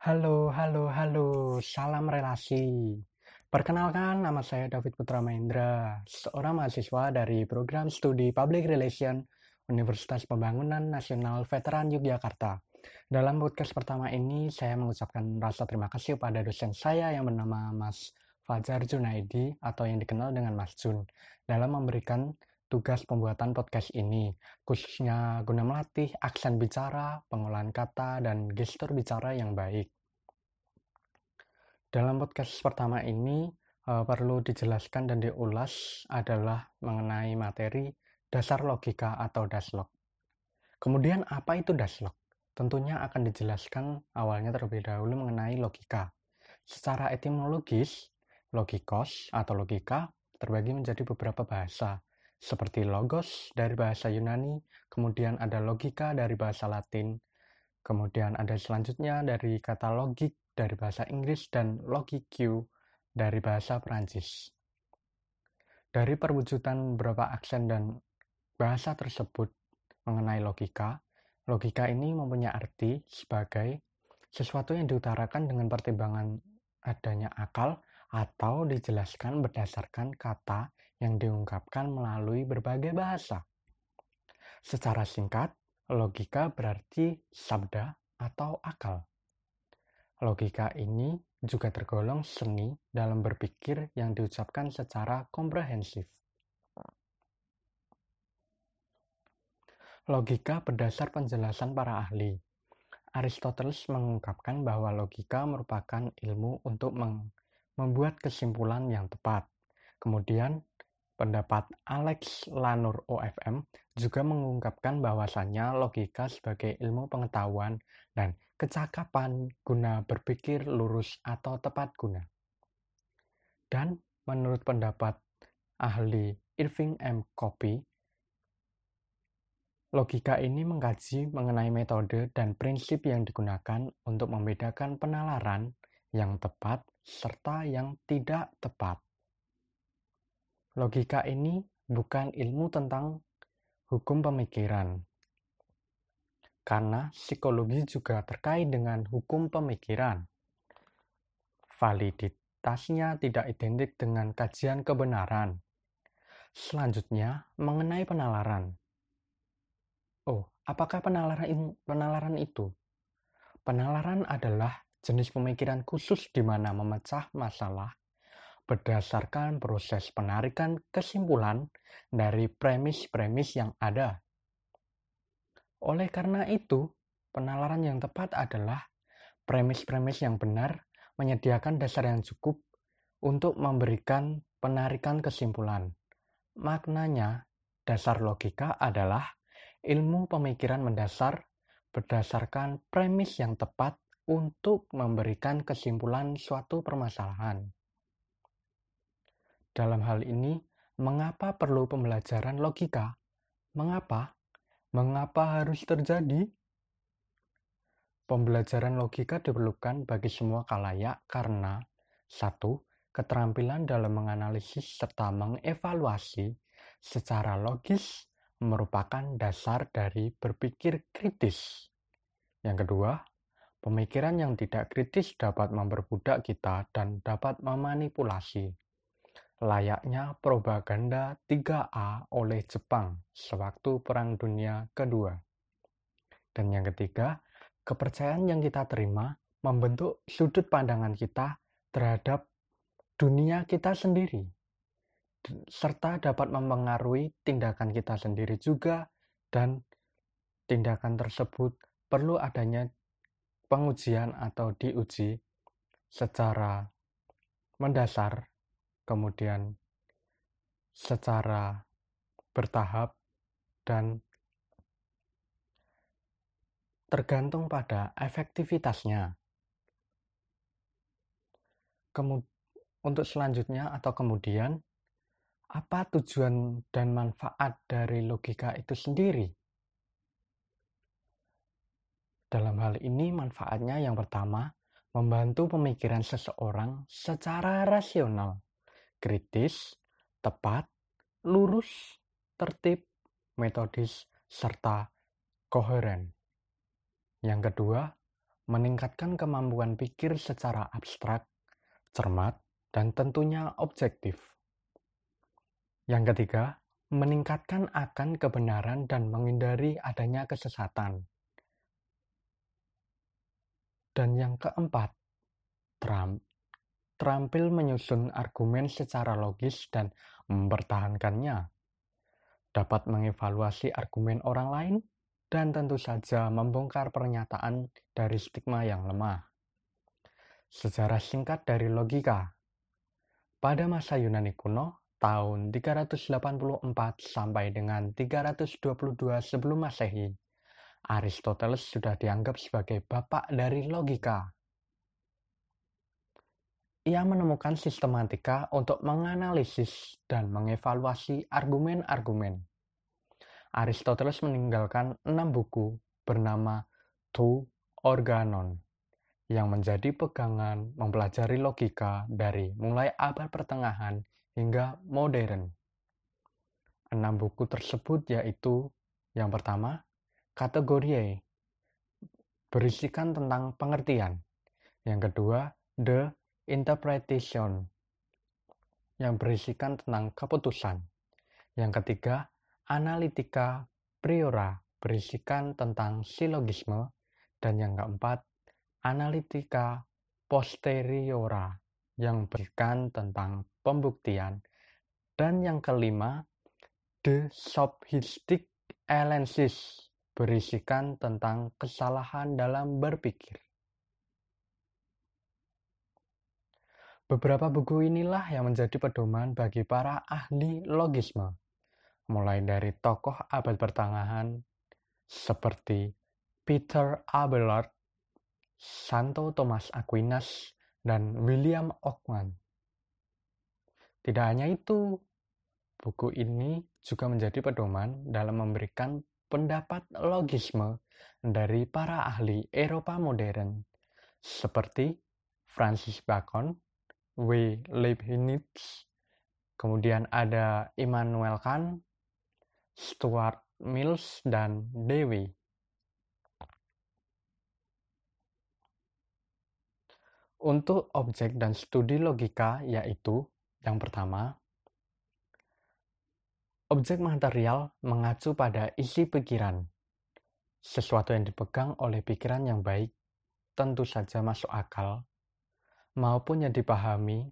Halo, halo, halo, salam relasi. Perkenalkan, nama saya David Putra Mahendra, seorang mahasiswa dari program studi Public Relation Universitas Pembangunan Nasional Veteran Yogyakarta. Dalam podcast pertama ini, saya mengucapkan rasa terima kasih pada dosen saya yang bernama Mas Fajar Junaidi atau yang dikenal dengan Mas Jun dalam memberikan tugas pembuatan podcast ini, khususnya guna melatih aksen bicara, pengolahan kata, dan gestur bicara yang baik. Dalam podcast pertama ini, uh, perlu dijelaskan dan diulas adalah mengenai materi dasar logika atau daslog. Kemudian apa itu daslog? Tentunya akan dijelaskan awalnya terlebih dahulu mengenai logika. Secara etimologis, logikos atau logika terbagi menjadi beberapa bahasa, seperti logos dari bahasa Yunani, kemudian ada logika dari bahasa Latin, kemudian ada selanjutnya dari kata logik dari bahasa Inggris dan logique dari bahasa Perancis. Dari perwujudan beberapa aksen dan bahasa tersebut mengenai logika, logika ini mempunyai arti sebagai sesuatu yang diutarakan dengan pertimbangan adanya akal atau dijelaskan berdasarkan kata yang diungkapkan melalui berbagai bahasa. Secara singkat, logika berarti sabda atau akal. Logika ini juga tergolong seni dalam berpikir yang diucapkan secara komprehensif. Logika berdasar penjelasan para ahli. Aristoteles mengungkapkan bahwa logika merupakan ilmu untuk membuat kesimpulan yang tepat. Kemudian, Pendapat Alex Lanur OFM juga mengungkapkan bahwasannya logika sebagai ilmu pengetahuan dan kecakapan guna berpikir lurus atau tepat guna. Dan menurut pendapat ahli Irving M. Copy, logika ini mengkaji mengenai metode dan prinsip yang digunakan untuk membedakan penalaran yang tepat serta yang tidak tepat. Logika ini bukan ilmu tentang hukum pemikiran, karena psikologi juga terkait dengan hukum pemikiran. Validitasnya tidak identik dengan kajian kebenaran. Selanjutnya, mengenai penalaran. Oh, apakah penalaran, penalaran itu? Penalaran adalah jenis pemikiran khusus di mana memecah masalah berdasarkan proses penarikan kesimpulan dari premis-premis yang ada. Oleh karena itu, penalaran yang tepat adalah premis-premis yang benar menyediakan dasar yang cukup untuk memberikan penarikan kesimpulan. Maknanya, dasar logika adalah ilmu pemikiran mendasar berdasarkan premis yang tepat untuk memberikan kesimpulan suatu permasalahan. Dalam hal ini, mengapa perlu pembelajaran logika? Mengapa? Mengapa harus terjadi? Pembelajaran logika diperlukan bagi semua kalayak karena satu, keterampilan dalam menganalisis serta mengevaluasi secara logis merupakan dasar dari berpikir kritis. Yang kedua, pemikiran yang tidak kritis dapat memperbudak kita dan dapat memanipulasi layaknya propaganda 3A oleh Jepang sewaktu Perang Dunia Kedua. Dan yang ketiga, kepercayaan yang kita terima membentuk sudut pandangan kita terhadap dunia kita sendiri, serta dapat mempengaruhi tindakan kita sendiri juga, dan tindakan tersebut perlu adanya pengujian atau diuji secara mendasar kemudian secara bertahap dan tergantung pada efektivitasnya. Kemud untuk selanjutnya atau kemudian, apa tujuan dan manfaat dari logika itu sendiri? Dalam hal ini, manfaatnya yang pertama, membantu pemikiran seseorang secara rasional kritis, tepat, lurus, tertib, metodis, serta koheren. Yang kedua, meningkatkan kemampuan pikir secara abstrak, cermat, dan tentunya objektif. Yang ketiga, meningkatkan akan kebenaran dan menghindari adanya kesesatan. Dan yang keempat, Trump terampil menyusun argumen secara logis dan mempertahankannya, dapat mengevaluasi argumen orang lain, dan tentu saja membongkar pernyataan dari stigma yang lemah. Sejarah singkat dari logika. Pada masa Yunani kuno, tahun 384 sampai dengan 322 sebelum Masehi, Aristoteles sudah dianggap sebagai bapak dari logika ia menemukan sistematika untuk menganalisis dan mengevaluasi argumen-argumen. Aristoteles meninggalkan enam buku bernama To Organon yang menjadi pegangan mempelajari logika dari mulai abad pertengahan hingga modern. Enam buku tersebut yaitu yang pertama, kategorie berisikan tentang pengertian. Yang kedua, the interpretation yang berisikan tentang keputusan. Yang ketiga, analitika priora berisikan tentang silogisme. Dan yang keempat, analitika posteriora yang berisikan tentang pembuktian. Dan yang kelima, the sophistic elensis berisikan tentang kesalahan dalam berpikir. Beberapa buku inilah yang menjadi pedoman bagi para ahli logisme, mulai dari tokoh abad pertengahan seperti Peter Abelard, Santo Thomas Aquinas, dan William Ockman. Tidak hanya itu, buku ini juga menjadi pedoman dalam memberikan pendapat logisme dari para ahli Eropa modern, seperti Francis Bacon, W. Leibniz, kemudian ada Immanuel Kant, Stuart Mills, dan Dewey. Untuk objek dan studi logika yaitu yang pertama, objek material mengacu pada isi pikiran. Sesuatu yang dipegang oleh pikiran yang baik tentu saja masuk akal maupun yang dipahami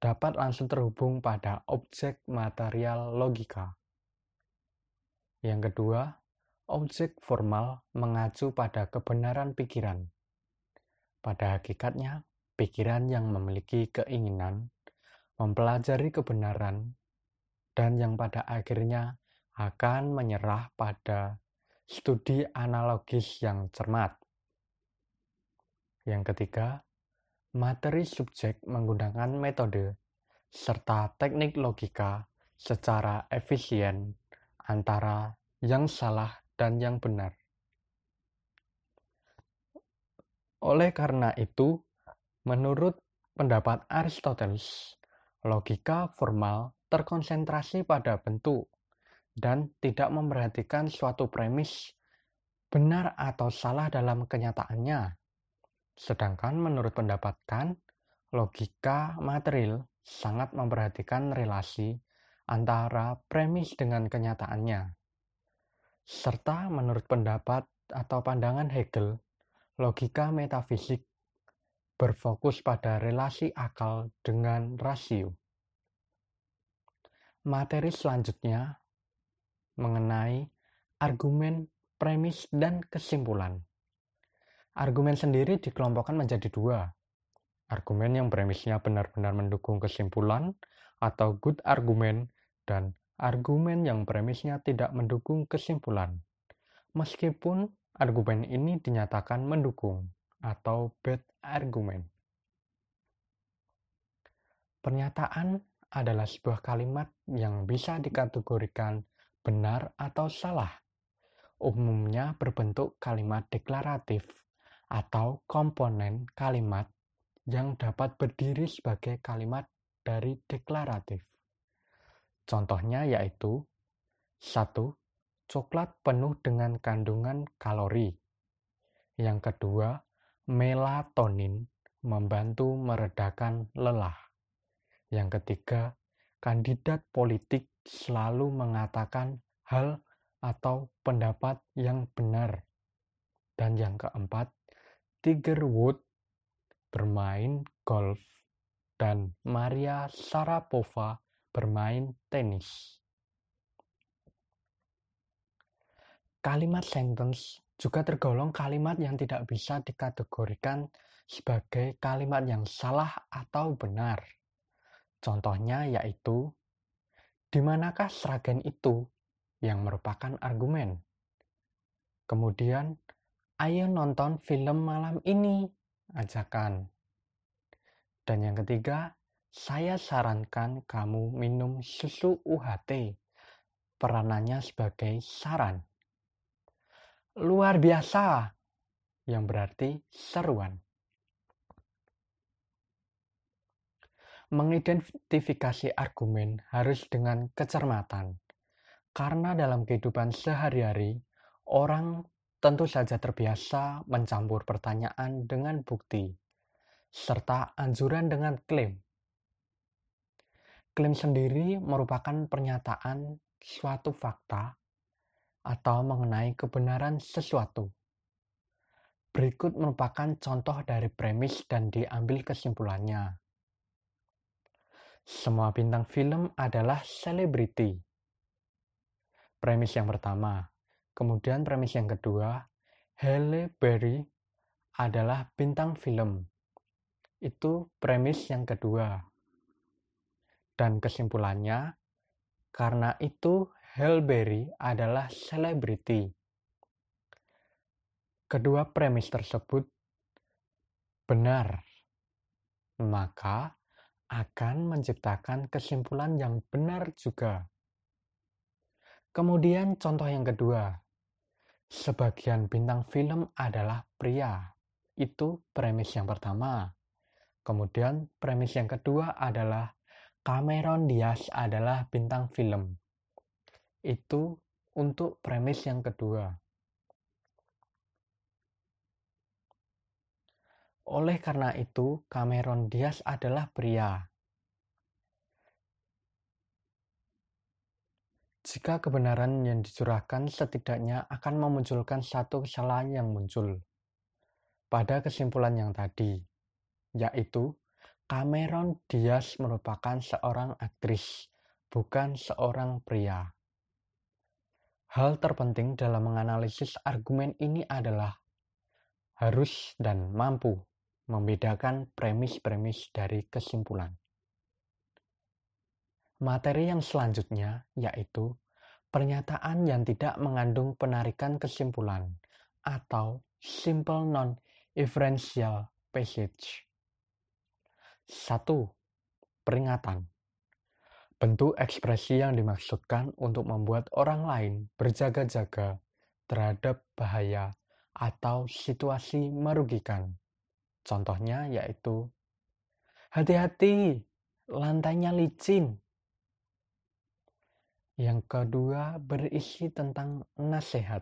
dapat langsung terhubung pada objek material logika. Yang kedua, objek formal mengacu pada kebenaran pikiran. Pada hakikatnya, pikiran yang memiliki keinginan mempelajari kebenaran dan yang pada akhirnya akan menyerah pada studi analogis yang cermat. Yang ketiga, materi subjek menggunakan metode serta teknik logika secara efisien antara yang salah dan yang benar. Oleh karena itu, menurut pendapat Aristoteles, logika formal terkonsentrasi pada bentuk dan tidak memperhatikan suatu premis benar atau salah dalam kenyataannya Sedangkan menurut pendapat Kant, logika material sangat memperhatikan relasi antara premis dengan kenyataannya. Serta menurut pendapat atau pandangan Hegel, logika metafisik berfokus pada relasi akal dengan rasio. Materi selanjutnya mengenai argumen, premis, dan kesimpulan. Argumen sendiri dikelompokkan menjadi dua. Argumen yang premisnya benar-benar mendukung kesimpulan atau good argument dan argumen yang premisnya tidak mendukung kesimpulan. Meskipun argumen ini dinyatakan mendukung atau bad argument. Pernyataan adalah sebuah kalimat yang bisa dikategorikan benar atau salah. Umumnya berbentuk kalimat deklaratif atau komponen kalimat yang dapat berdiri sebagai kalimat dari deklaratif. Contohnya yaitu satu, Coklat penuh dengan kandungan kalori. Yang kedua, melatonin membantu meredakan lelah. Yang ketiga, kandidat politik selalu mengatakan hal atau pendapat yang benar. Dan yang keempat, Tiger Woods bermain golf dan Maria Sharapova bermain tenis. Kalimat sentence juga tergolong kalimat yang tidak bisa dikategorikan sebagai kalimat yang salah atau benar. Contohnya yaitu, di manakah seragen itu yang merupakan argumen? Kemudian, ayo nonton film malam ini, ajakan. Dan yang ketiga, saya sarankan kamu minum susu UHT. Peranannya sebagai saran. Luar biasa, yang berarti seruan. Mengidentifikasi argumen harus dengan kecermatan, karena dalam kehidupan sehari-hari, orang tentu saja terbiasa mencampur pertanyaan dengan bukti, serta anjuran dengan klaim. Klaim sendiri merupakan pernyataan suatu fakta atau mengenai kebenaran sesuatu. Berikut merupakan contoh dari premis dan diambil kesimpulannya. Semua bintang film adalah selebriti. Premis yang pertama. Kemudian premis yang kedua, Halle Berry adalah bintang film. Itu premis yang kedua. Dan kesimpulannya, karena itu Halle Berry adalah selebriti. Kedua premis tersebut benar. Maka akan menciptakan kesimpulan yang benar juga. Kemudian contoh yang kedua, sebagian bintang film adalah pria. Itu premis yang pertama. Kemudian premis yang kedua adalah Cameron Diaz adalah bintang film. Itu untuk premis yang kedua. Oleh karena itu, Cameron Diaz adalah pria. Jika kebenaran yang dicurahkan setidaknya akan memunculkan satu kesalahan yang muncul pada kesimpulan yang tadi, yaitu Cameron Diaz merupakan seorang aktris, bukan seorang pria. Hal terpenting dalam menganalisis argumen ini adalah harus dan mampu membedakan premis-premis dari kesimpulan. Materi yang selanjutnya yaitu pernyataan yang tidak mengandung penarikan kesimpulan atau simple non-inferential passage. 1. Peringatan Bentuk ekspresi yang dimaksudkan untuk membuat orang lain berjaga-jaga terhadap bahaya atau situasi merugikan. Contohnya yaitu hati-hati, lantainya licin. Yang kedua berisi tentang nasihat.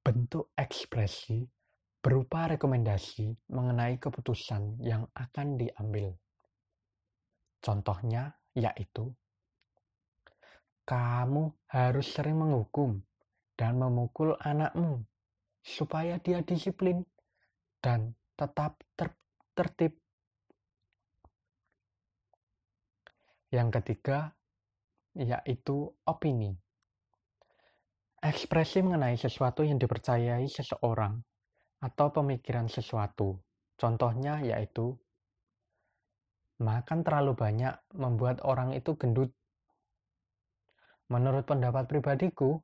Bentuk ekspresi berupa rekomendasi mengenai keputusan yang akan diambil. Contohnya yaitu kamu harus sering menghukum dan memukul anakmu supaya dia disiplin dan tetap ter tertib. Yang ketiga, yaitu opini. Ekspresi mengenai sesuatu yang dipercayai seseorang atau pemikiran sesuatu. Contohnya yaitu, makan terlalu banyak membuat orang itu gendut. Menurut pendapat pribadiku,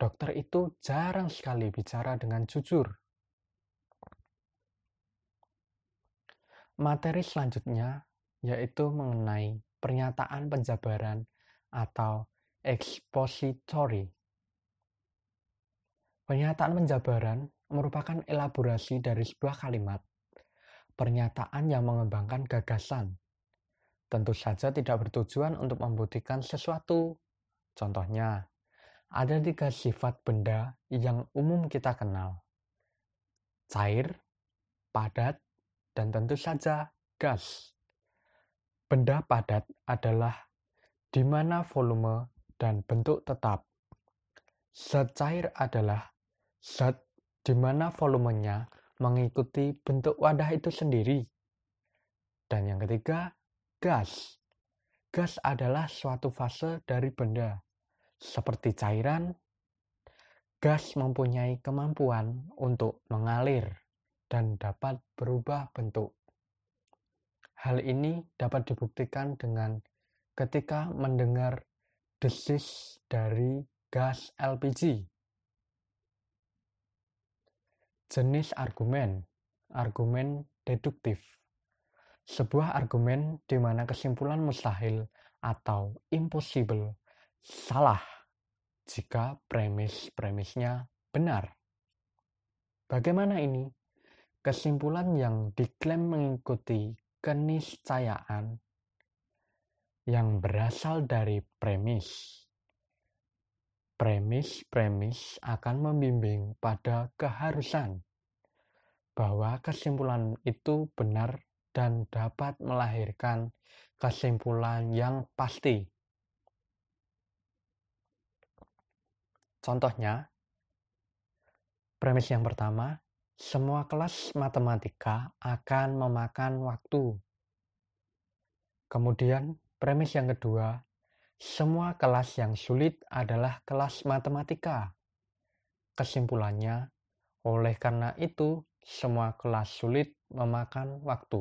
dokter itu jarang sekali bicara dengan jujur. Materi selanjutnya yaitu mengenai pernyataan penjabaran atau expository. Pernyataan penjabaran merupakan elaborasi dari sebuah kalimat, pernyataan yang mengembangkan gagasan. Tentu saja tidak bertujuan untuk membuktikan sesuatu. Contohnya, ada tiga sifat benda yang umum kita kenal. cair, padat, dan tentu saja gas. Benda padat adalah di mana volume dan bentuk tetap. Zat cair adalah zat di mana volumenya mengikuti bentuk wadah itu sendiri. Dan yang ketiga, gas. Gas adalah suatu fase dari benda, seperti cairan. Gas mempunyai kemampuan untuk mengalir dan dapat berubah bentuk. Hal ini dapat dibuktikan dengan ketika mendengar desis dari gas LPG. Jenis argumen, argumen deduktif. Sebuah argumen di mana kesimpulan mustahil atau impossible salah jika premis-premisnya benar. Bagaimana ini? Kesimpulan yang diklaim mengikuti keniscayaan yang berasal dari premis. Premis-premis akan membimbing pada keharusan bahwa kesimpulan itu benar dan dapat melahirkan kesimpulan yang pasti. Contohnya, premis yang pertama, semua kelas matematika akan memakan waktu. Kemudian, premis yang kedua, semua kelas yang sulit adalah kelas matematika. Kesimpulannya, oleh karena itu, semua kelas sulit memakan waktu.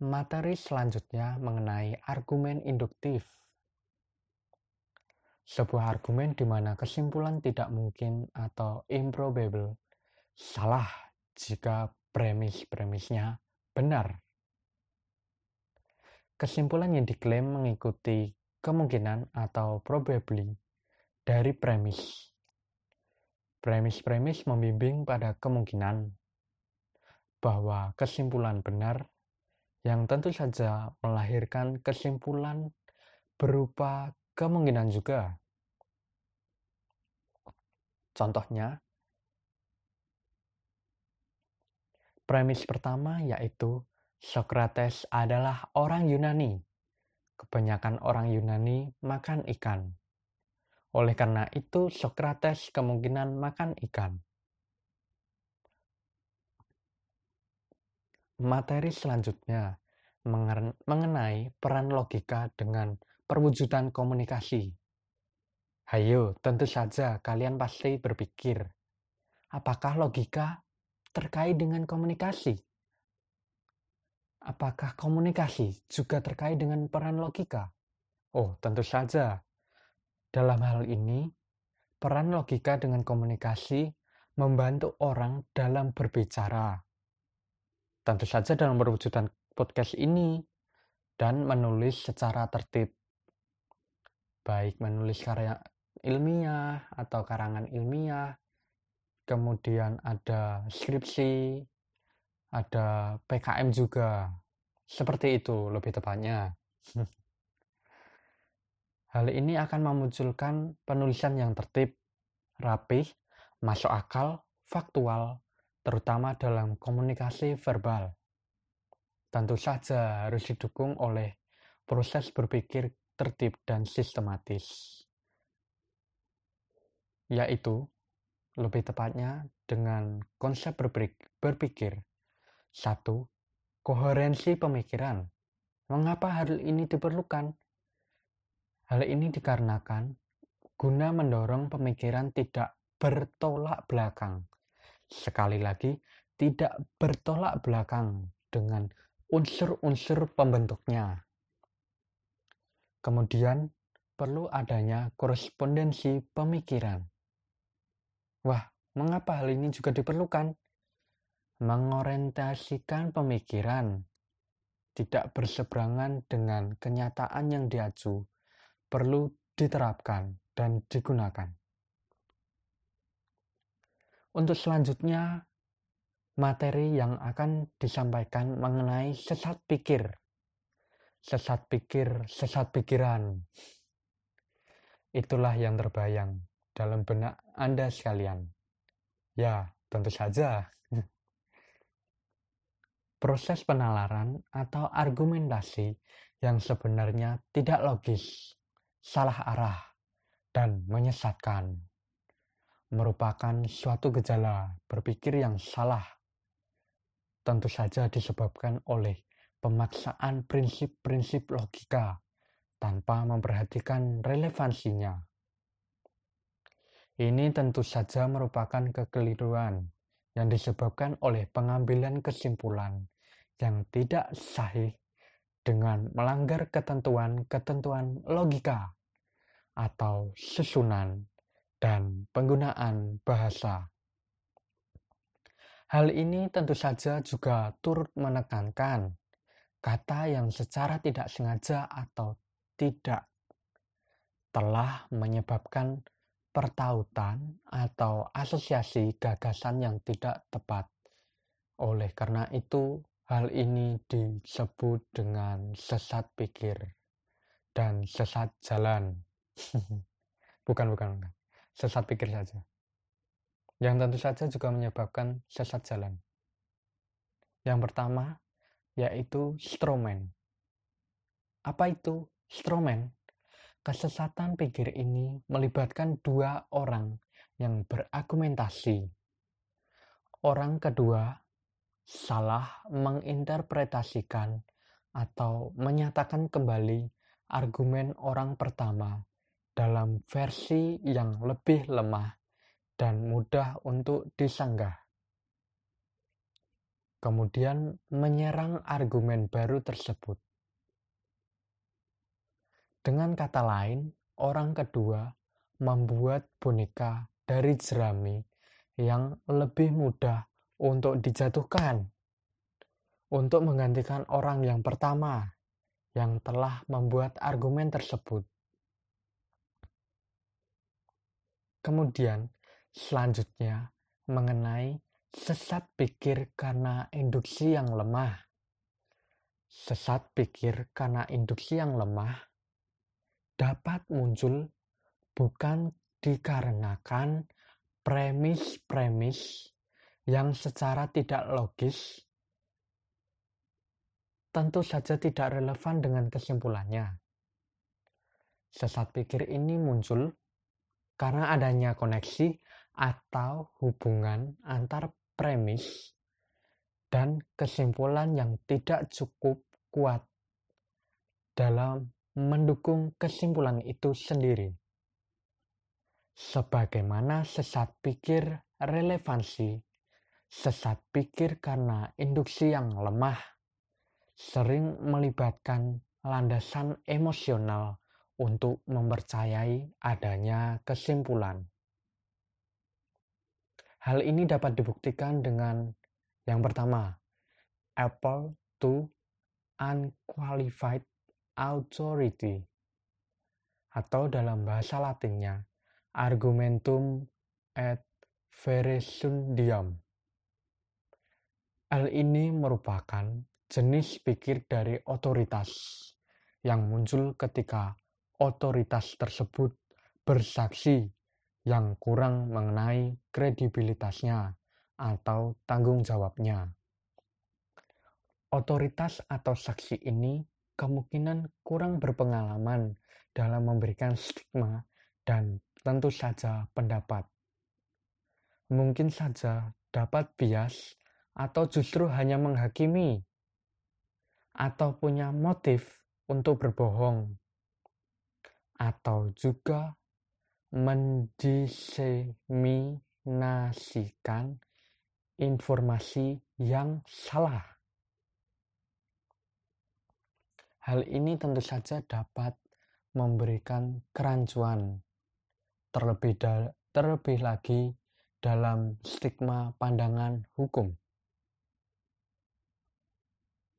Materi selanjutnya mengenai argumen induktif sebuah argumen di mana kesimpulan tidak mungkin atau improbable salah jika premis-premisnya benar. Kesimpulan yang diklaim mengikuti kemungkinan atau probably dari premis. Premis-premis membimbing pada kemungkinan bahwa kesimpulan benar yang tentu saja melahirkan kesimpulan berupa kemungkinan juga. Contohnya, premis pertama yaitu Socrates adalah orang Yunani. Kebanyakan orang Yunani makan ikan. Oleh karena itu, Socrates kemungkinan makan ikan. Materi selanjutnya mengenai peran logika dengan perwujudan komunikasi. Hayo, tentu saja kalian pasti berpikir, apakah logika terkait dengan komunikasi? Apakah komunikasi juga terkait dengan peran logika? Oh, tentu saja. Dalam hal ini, peran logika dengan komunikasi membantu orang dalam berbicara. Tentu saja dalam perwujudan podcast ini dan menulis secara tertib baik menulis karya ilmiah atau karangan ilmiah, kemudian ada skripsi, ada PKM juga. Seperti itu lebih tepatnya. Hal ini akan memunculkan penulisan yang tertib, rapih, masuk akal, faktual, terutama dalam komunikasi verbal. Tentu saja harus didukung oleh proses berpikir tertib dan sistematis. Yaitu, lebih tepatnya dengan konsep berpikir. Satu, koherensi pemikiran. Mengapa hal ini diperlukan? Hal ini dikarenakan guna mendorong pemikiran tidak bertolak belakang. Sekali lagi, tidak bertolak belakang dengan unsur-unsur pembentuknya. Kemudian perlu adanya korespondensi pemikiran. Wah, mengapa hal ini juga diperlukan? Mengorientasikan pemikiran tidak berseberangan dengan kenyataan yang diaju perlu diterapkan dan digunakan. Untuk selanjutnya, materi yang akan disampaikan mengenai sesat pikir sesat pikir, sesat pikiran. Itulah yang terbayang dalam benak Anda sekalian. Ya, tentu saja. Proses penalaran atau argumentasi yang sebenarnya tidak logis, salah arah, dan menyesatkan merupakan suatu gejala berpikir yang salah. Tentu saja disebabkan oleh pemaksaan prinsip-prinsip logika tanpa memperhatikan relevansinya. Ini tentu saja merupakan kekeliruan yang disebabkan oleh pengambilan kesimpulan yang tidak sahih dengan melanggar ketentuan-ketentuan logika atau susunan dan penggunaan bahasa. Hal ini tentu saja juga turut menekankan kata yang secara tidak sengaja atau tidak telah menyebabkan pertautan atau asosiasi gagasan yang tidak tepat. Oleh karena itu, hal ini disebut dengan sesat pikir dan sesat jalan. bukan, bukan, bukan. Sesat pikir saja. Yang tentu saja juga menyebabkan sesat jalan. Yang pertama, yaitu stroman. Apa itu stroman? Kesesatan pikir ini melibatkan dua orang yang berargumentasi. Orang kedua salah menginterpretasikan atau menyatakan kembali argumen orang pertama dalam versi yang lebih lemah dan mudah untuk disanggah. Kemudian menyerang argumen baru tersebut dengan kata lain, orang kedua membuat boneka dari jerami yang lebih mudah untuk dijatuhkan untuk menggantikan orang yang pertama yang telah membuat argumen tersebut. Kemudian, selanjutnya mengenai sesat pikir karena induksi yang lemah. Sesat pikir karena induksi yang lemah dapat muncul bukan dikarenakan premis-premis yang secara tidak logis tentu saja tidak relevan dengan kesimpulannya. Sesat pikir ini muncul karena adanya koneksi atau hubungan antar premis dan kesimpulan yang tidak cukup kuat dalam mendukung kesimpulan itu sendiri. Sebagaimana sesat pikir relevansi, sesat pikir karena induksi yang lemah sering melibatkan landasan emosional untuk mempercayai adanya kesimpulan. Hal ini dapat dibuktikan dengan yang pertama, Apple to unqualified authority atau dalam bahasa latinnya argumentum et veresundium. Hal ini merupakan jenis pikir dari otoritas yang muncul ketika otoritas tersebut bersaksi yang kurang mengenai kredibilitasnya atau tanggung jawabnya. Otoritas atau saksi ini kemungkinan kurang berpengalaman dalam memberikan stigma dan tentu saja pendapat. Mungkin saja dapat bias atau justru hanya menghakimi atau punya motif untuk berbohong atau juga mendiseminasikan informasi yang salah. Hal ini tentu saja dapat memberikan kerancuan terlebih da terlebih lagi dalam stigma pandangan hukum.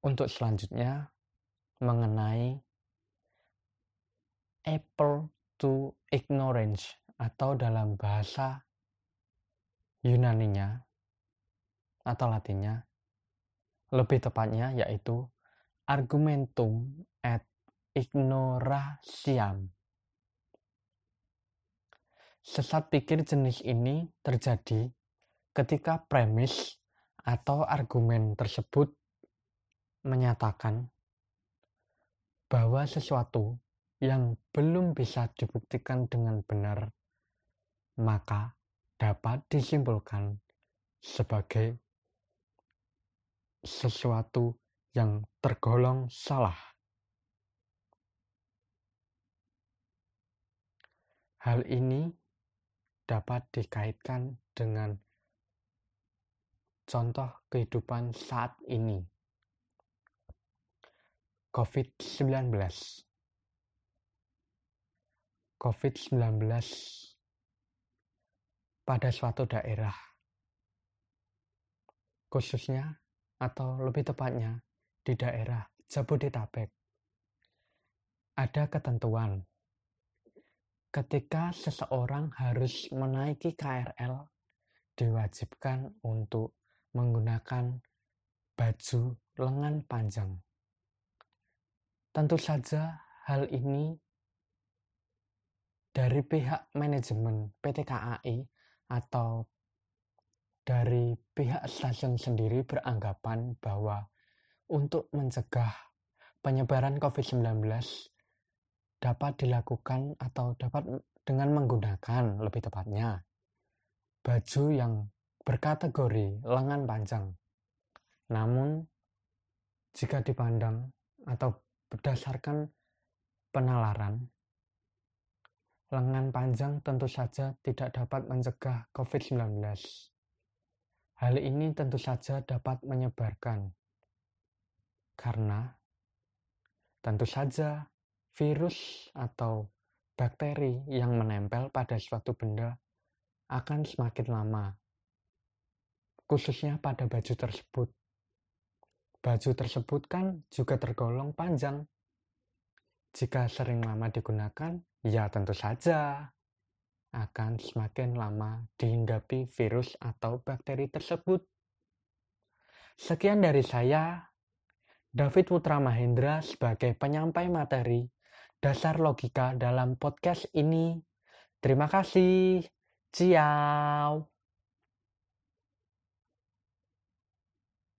Untuk selanjutnya mengenai apple to ignorance atau dalam bahasa Yunaninya atau Latinnya lebih tepatnya yaitu argumentum et ignoratiam. Sesat pikir jenis ini terjadi ketika premis atau argumen tersebut menyatakan bahwa sesuatu yang belum bisa dibuktikan dengan benar, maka dapat disimpulkan sebagai sesuatu yang tergolong salah. Hal ini dapat dikaitkan dengan contoh kehidupan saat ini. COVID-19 COVID-19 pada suatu daerah khususnya atau lebih tepatnya di daerah Jabodetabek ada ketentuan ketika seseorang harus menaiki KRL, diwajibkan untuk menggunakan baju lengan panjang. Tentu saja hal ini dari pihak manajemen PT KAI atau dari pihak stasiun sendiri beranggapan bahwa untuk mencegah penyebaran COVID-19 dapat dilakukan atau dapat dengan menggunakan lebih tepatnya baju yang berkategori lengan panjang. Namun jika dipandang atau berdasarkan penalaran lengan panjang tentu saja tidak dapat mencegah COVID-19. Hal ini tentu saja dapat menyebarkan karena tentu saja virus atau bakteri yang menempel pada suatu benda akan semakin lama, khususnya pada baju tersebut. Baju tersebut kan juga tergolong panjang. Jika sering lama digunakan, ya tentu saja akan semakin lama dihinggapi virus atau bakteri tersebut. Sekian dari saya, David Putra Mahendra sebagai penyampai materi dasar logika dalam podcast ini. Terima kasih. Ciao.